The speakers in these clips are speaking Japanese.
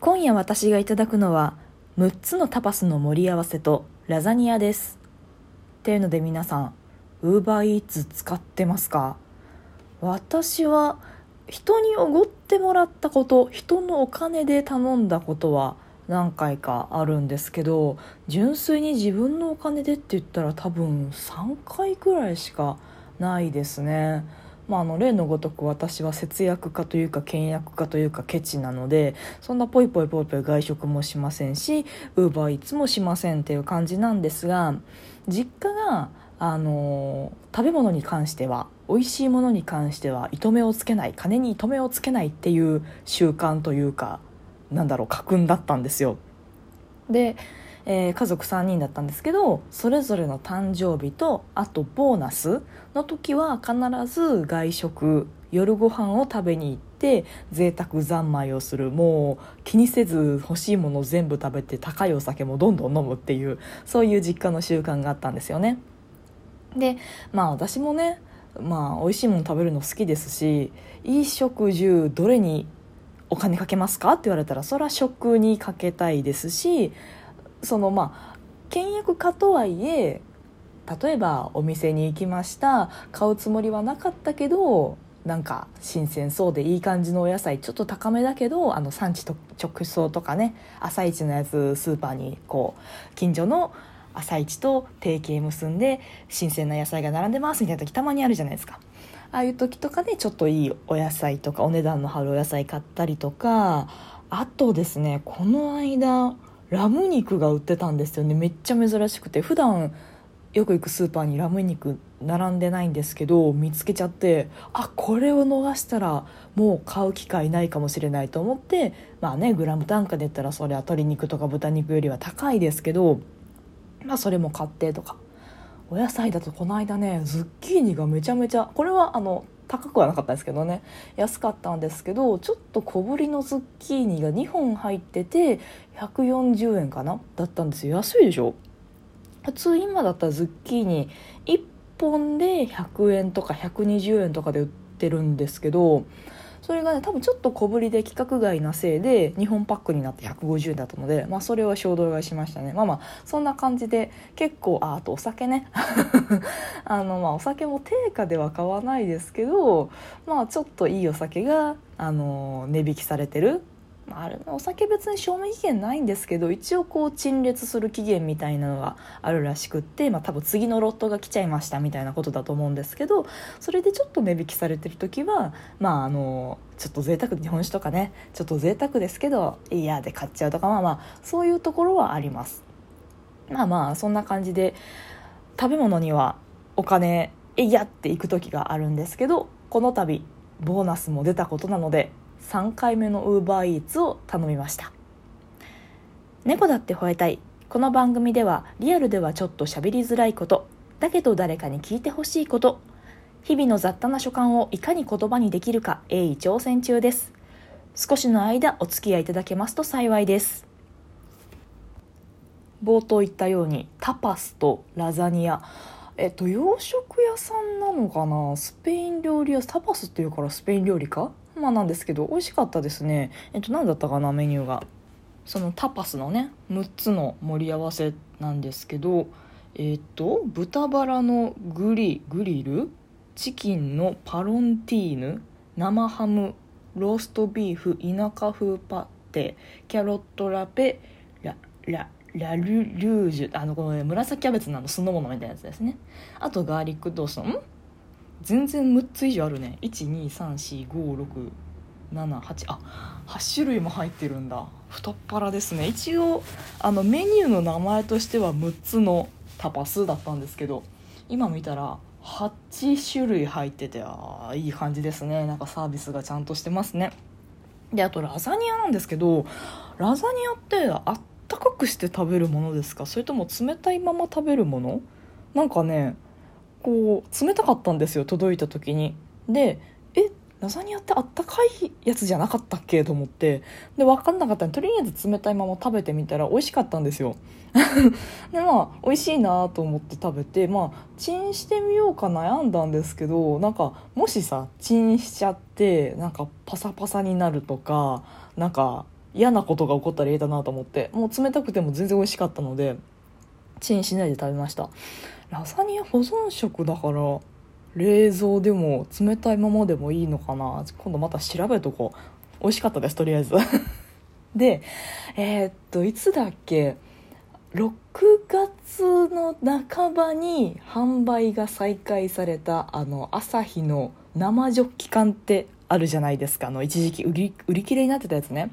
今夜私がいただくのは6つのタパスの盛り合わせとラザニアですっていうので皆さんウーバーイーツ使ってますか？私は人におごってもらったこと人のお金で頼んだことは何回かあるんですけど純粋に自分のお金でって言ったら多分3回くらいしかないですね。まあ、あの例のごとく私は節約家というか倹約家というかケチなのでそんなポイポイポイポイ外食もしませんしウーバーイーツもしませんっていう感じなんですが実家があの食べ物に関しては美味しいものに関しては糸目をつけない金に糸目をつけないっていう習慣というかなんだろう家訓だったんですよ。でえー、家族3人だったんですけどそれぞれの誕生日とあとボーナスの時は必ず外食夜ご飯を食べに行って贅沢三昧をするもう気にせず欲しいものを全部食べて高いお酒もどんどん飲むっていうそういう実家の習慣があったんですよね。でまあ私もねまあ美味しいもの食べるの好きですし衣食住どれにお金かけますかって言われたらそれは食にかけたいですしそのまあ倹約家とはいえ例えばお店に行きました。買うつもりはなかったけどなんか新鮮そうでいい感じのお野菜ちょっと高めだけどあの産地と直送とかね朝市のやつスーパーにこう近所の朝市と提携結んで新鮮な野菜が並んでますみたいな時たまにあるじゃないですか。ああいう時とかでちょっといいお野菜とかお値段の張るお野菜買ったりとかあとですねこの間ラム肉が売ってたんですよね。めっちゃ珍しくて。普段よく行くスーパーにラム肉並んでないんですけど見つけちゃってあこれを逃したらもう買う機会ないかもしれないと思ってまあねグラム単価で言ったらそれは鶏肉とか豚肉よりは高いですけどまあそれも買ってとか。お野菜だとこの間ねズッキーニがめちゃめちゃこれはあの高くはなかったんですけどね。安かったんですけどちょっと小ぶりのズッキーニが2本入ってて140円かな？だったんですよ。安いでしょ？普通今だったらズッキーニ1本で100円とか120円とかで売ってるんですけどそれがね多分ちょっと小ぶりで規格外なせいで日本パックになって150円だったので、まあ、それは衝動買いしましたね。まあまあそんな感じで結構ああとお酒ね。あのまあお酒も定価では買わないですけどまあちょっといいお酒があの値引きされてるあれお酒別に賞味期限ないんですけど一応こう陳列する期限みたいなのがあるらしくって、まあ、多分次のロットが来ちゃいましたみたいなことだと思うんですけどそれでちょっと値引きされてる時はまああのちょっと贅沢日本酒とかねちょっと贅沢ですけど嫌で買っちゃうとかまあまあそういうところはあります。まあまあそんな感じで食べ物にはお金えいやっていく時があるんですけどこの度ボーナスも出たことなので3回目のウーバーイーツを頼みました。猫だって吠えたい。この番組ではリアルではちょっと喋りづらいこと。だけど誰かに聞いてほしいこと。日々の雑多な所感をいかに言葉にできるか鋭意挑戦中です。少しの間お付き合いいただけますと幸いです。冒頭言ったようにタパスとラザニア。えっと洋食屋さんなのかな？スペイン料理屋タパスっていうからスペイン料理か？まあなんですけど美味しかったですね。えっと何だったかなメニューが。そのタパスのね6つの盛り合わせなんですけどえっと豚バラのグリグリルチキンのパロンティーヌ生ハムローストビーフ田舎風パテキャロットラペラララルルージュあのこの、ね、紫キャベツなの酢の物みたいなやつですね。あとガーリックトーストん？全然6つ以上あるね。12345678あ8種類も入ってるんだ。太っ腹ですね。一応あのメニューの名前としては6つのタパスだったんですけど今見たら8種類入っててあいい感じですね。なんかサービスがちゃんとしてますね。であとラザニアなんですけどラザニアってあったかくして食べるものですか？それとも冷たいまま食べるもの？なんかねこう冷たかったんですよ届いた時に。でえラザニアってあったかいやつじゃなかったっけ？と思って。で分かんなかったんでとりあえず冷たいまま食べてみたら美味しかったんですよ。でまあ美味しいなと思って食べてまあチンしてみようか悩んだんですけどなんかもしさチンしちゃってなんかパサパサになるとかなんか嫌なことが起こったら嫌だなと思ってもう冷たくても全然美味しかったのでチンしないで食べました。ラザニア保存食だから冷蔵でも冷たいままでもいいのかな。今度また調べとこう。美味しかったですとりあえず。でえー、っといつだっけ？6月の半ばに販売が再開されたあの朝日の生ジョッキ缶ってあるじゃないですか。あの一時期売り売り切れになってたやつね。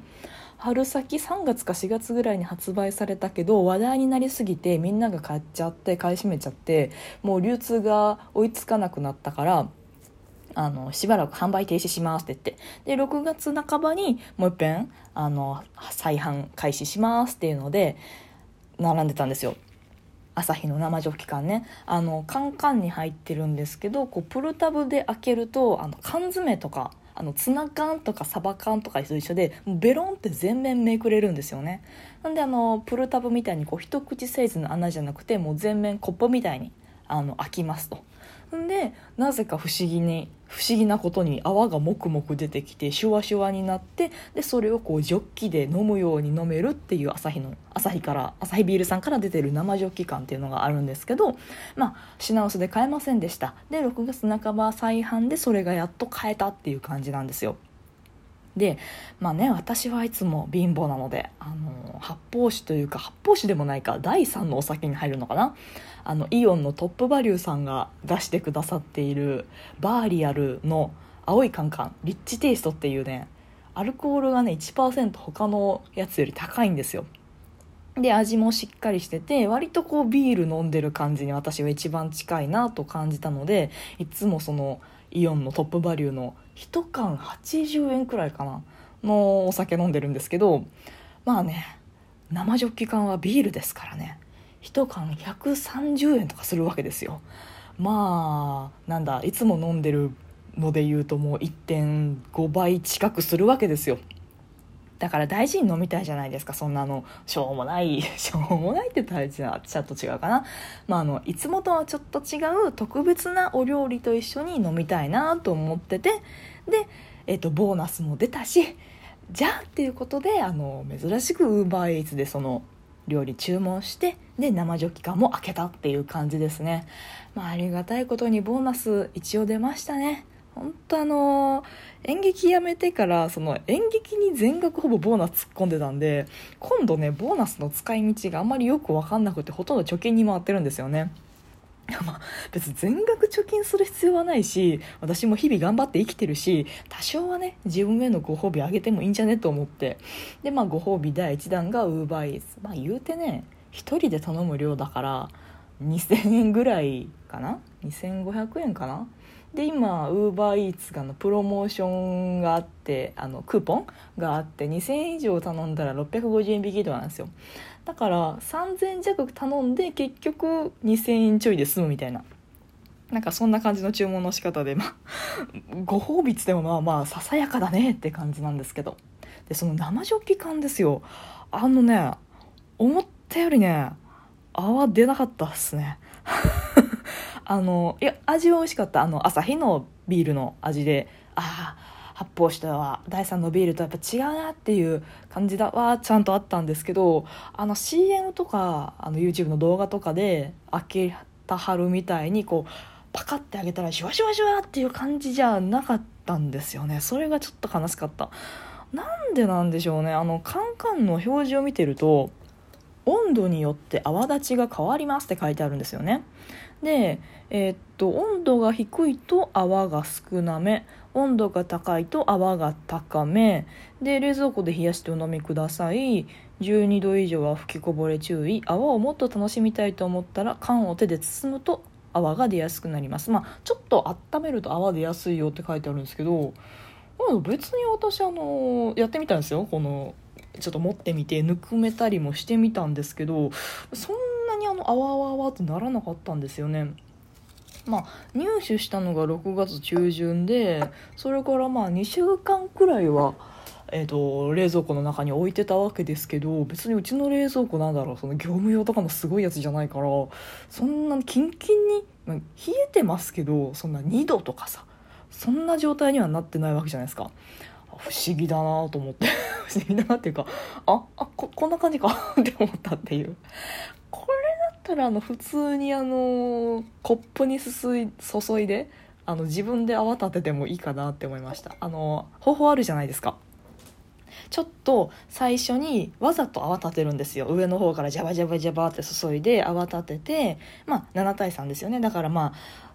春先3月か4月ぐらいに発売されたけど話題になりすぎてみんなが買っちゃって買い占めちゃってもう流通が追いつかなくなったからあのしばらく販売停止しますって言って。で6月半ばにもう一遍あの再販開始しますっていうので並んでたんですよ。朝日の生ジョッキ缶ね。あのカンカンに入ってるんですけどこうプルタブで開けるとあの缶詰とかあのツナ缶とかサバ缶とかと一緒でベロンって全面めくれるんですよね。なんであのプルタブみたいにこう一口サイズの穴じゃなくてもう全面コップみたいにあの開きますと。んでなぜか不思議に不思議なことに泡がもくもく出てきてシュワシュワになってでそれをこうジョッキで飲むように飲めるっていう朝日の朝日から朝日ビールさんから出てる生ジョッキ感っていうのがあるんですけどまあ品薄で買えませんでした。で6月半ば再販でそれがやっと買えたっていう感じなんですよ。でまあね私はいつも貧乏なのであの発泡酒というか発泡酒でもないか第3のお酒に入るのかな。あのイオンのトップバリューさんが出してくださっているバーリアルの青いカンカンリッチテイストっていうねアルコールがね1%他のやつより高いんですよ。で味もしっかりしてて割とこうビール飲んでる感じに私は一番近いなと感じたのでいつもそのイオンのトップバリューの1缶80円くらいかなのお酒飲んでるんですけどまあね生ジョッキ缶はビールですからね。1缶130円とかするわけですよ。まあなんだいつも飲んでるので言うともう1.5倍近くするわけですよ。だから大事に飲みたいじゃないですか。そんなの。しょうもない。しょうもないって大事なちょっと違うかな、まあ、あのいつもとはちょっと違う特別なお料理と一緒に飲みたいなと思ってて。で、えっと、ボーナスも出たし。じゃあっていうことであの珍しくウーバーイーツでその料理注文してで生ジョッキ缶も開けたっていう感じですね。まあありがたいことにボーナス一応出ましたね。本当あの演劇やめてからその演劇に全額ほぼボーナス突っ込んでたんで今度ねボーナスの使い道があんまりよく分かんなくてほとんど貯金に回ってるんですよね。まあ、別に全額貯金する必要はないし私も日々頑張って生きてるし多少はね自分へのご褒美あげてもいいんじゃねと思って。でまあご褒美第1弾がウーバーイーツまあ言うてね1人で頼む量だから2000円ぐらいかな？2500円かな？で今ウーバーイーツがのプロモーションがあってあのクーポンがあって2000円以上頼んだら650円引きとかなんですよ。だから3000弱頼んで結局2000円ちょいで済むみたいな。なんかそんな感じの注文の仕方でまあご褒美っつってもまあまあささやかだねって感じなんですけど。でその生ジョッキ缶ですよ。あのね思ったよりね泡出なかったっすね。あのいや味は美味しかった。あの朝日のビールの味でああ発泡酒とは第3のビールとやっぱ違うなっていう感じだはちゃんとあったんですけどあの CM とかあの YouTube の動画とかで開けたはるみたいにこうパカッてあげたらシュワシュワシュワっていう感じじゃなかったんですよね。それがちょっと悲しかった。なんでなんでしょうね。あのカンカンの表示を見てると温度によって泡立ちが変わりますって書いてあるんですよね。で、えー、っと温度が低いと泡が少なめ。温度が高いと泡が高め。で冷蔵庫で冷やしてお飲みください。12度以上は吹きこぼれ注意。泡をもっと楽しみたいと思ったら缶を手で包むと泡が出やすくなります。まあちょっと温めると泡出やすいよって書いてあるんですけど別に私あのやってみたんですよ。このちょっと持ってみてぬくめたりもしてみたんですけどそんなにあの泡泡泡ってならなかったんですよね。まあ、入手したのが6月中旬でそれからまあ2週間くらいは、えーと、冷蔵庫の中に置いてたわけですけど別にうちの冷蔵庫なんだろうその業務用とかのすごいやつじゃないからそんなキンキンに、まあ、冷えてますけどそんな2度とかさそんな状態にはなってないわけじゃないですか。不思議だなと思って。不思議だなっていうかああここんな感じか って思ったっていう。これだったらあの普通にあのコップにすすい注いであの自分で泡立ててもいいかなって思いました。あの方法あるじゃないですか。ちょっと最初にわざと泡立てるんですよ。上の方からジャバジャバジャバって注いで泡立ててまあ7対3ですよね。だからまあ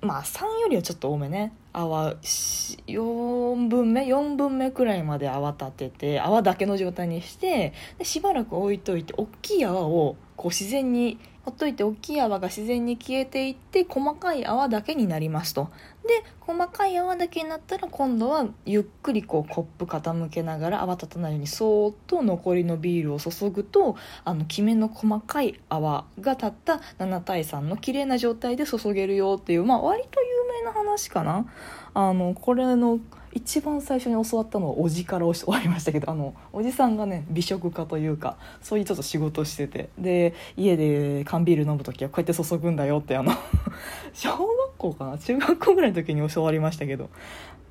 まあ3よりはちょっと多めね。泡4分目4分目くらいまで泡立てて泡だけの状態にしてでしばらく置いといて大きい泡をこう自然にほっといて大きい泡が自然に消えていって細かい泡だけになりますと。で細かい泡だけになったら今度はゆっくりこうコップ傾けながら泡立たないようにそーっと残りのビールを注ぐとあのきめの細かい泡が立った7対3の綺麗な状態で注げるよっていうまあ割と有名な話かな。あのこれの一番最初に教わったのはおじから教わりましたけどあのおじさんがね美食家というかそういうちょっと仕事しててで家で缶ビール飲む時はこうやって注ぐんだよってあの 小学校かな？中学校ぐらいの時に教わりましたけど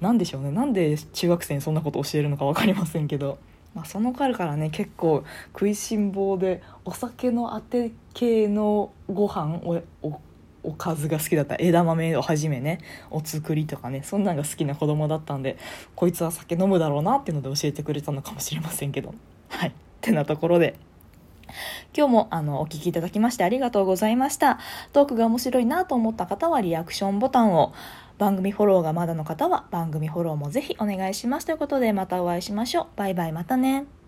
何でしょうね？なんで中学生にそんなこと教えるのか分かりませんけど。まあ、その彼からね結構食いしん坊でお酒のあて系のご飯をおかずが好きだった枝豆をはじめねお作りとかねそんなんが好きな子供だったんでこいつは酒飲むだろうなっていうので教えてくれたのかもしれませんけど。はい。ってなところで。今日もあのお聴きいただきましてありがとうございました。トークが面白いなと思った方はリアクションボタンを。番組フォローがまだの方は番組フォローもぜひお願いします。ということでまたお会いしましょう。バイバイ。またね。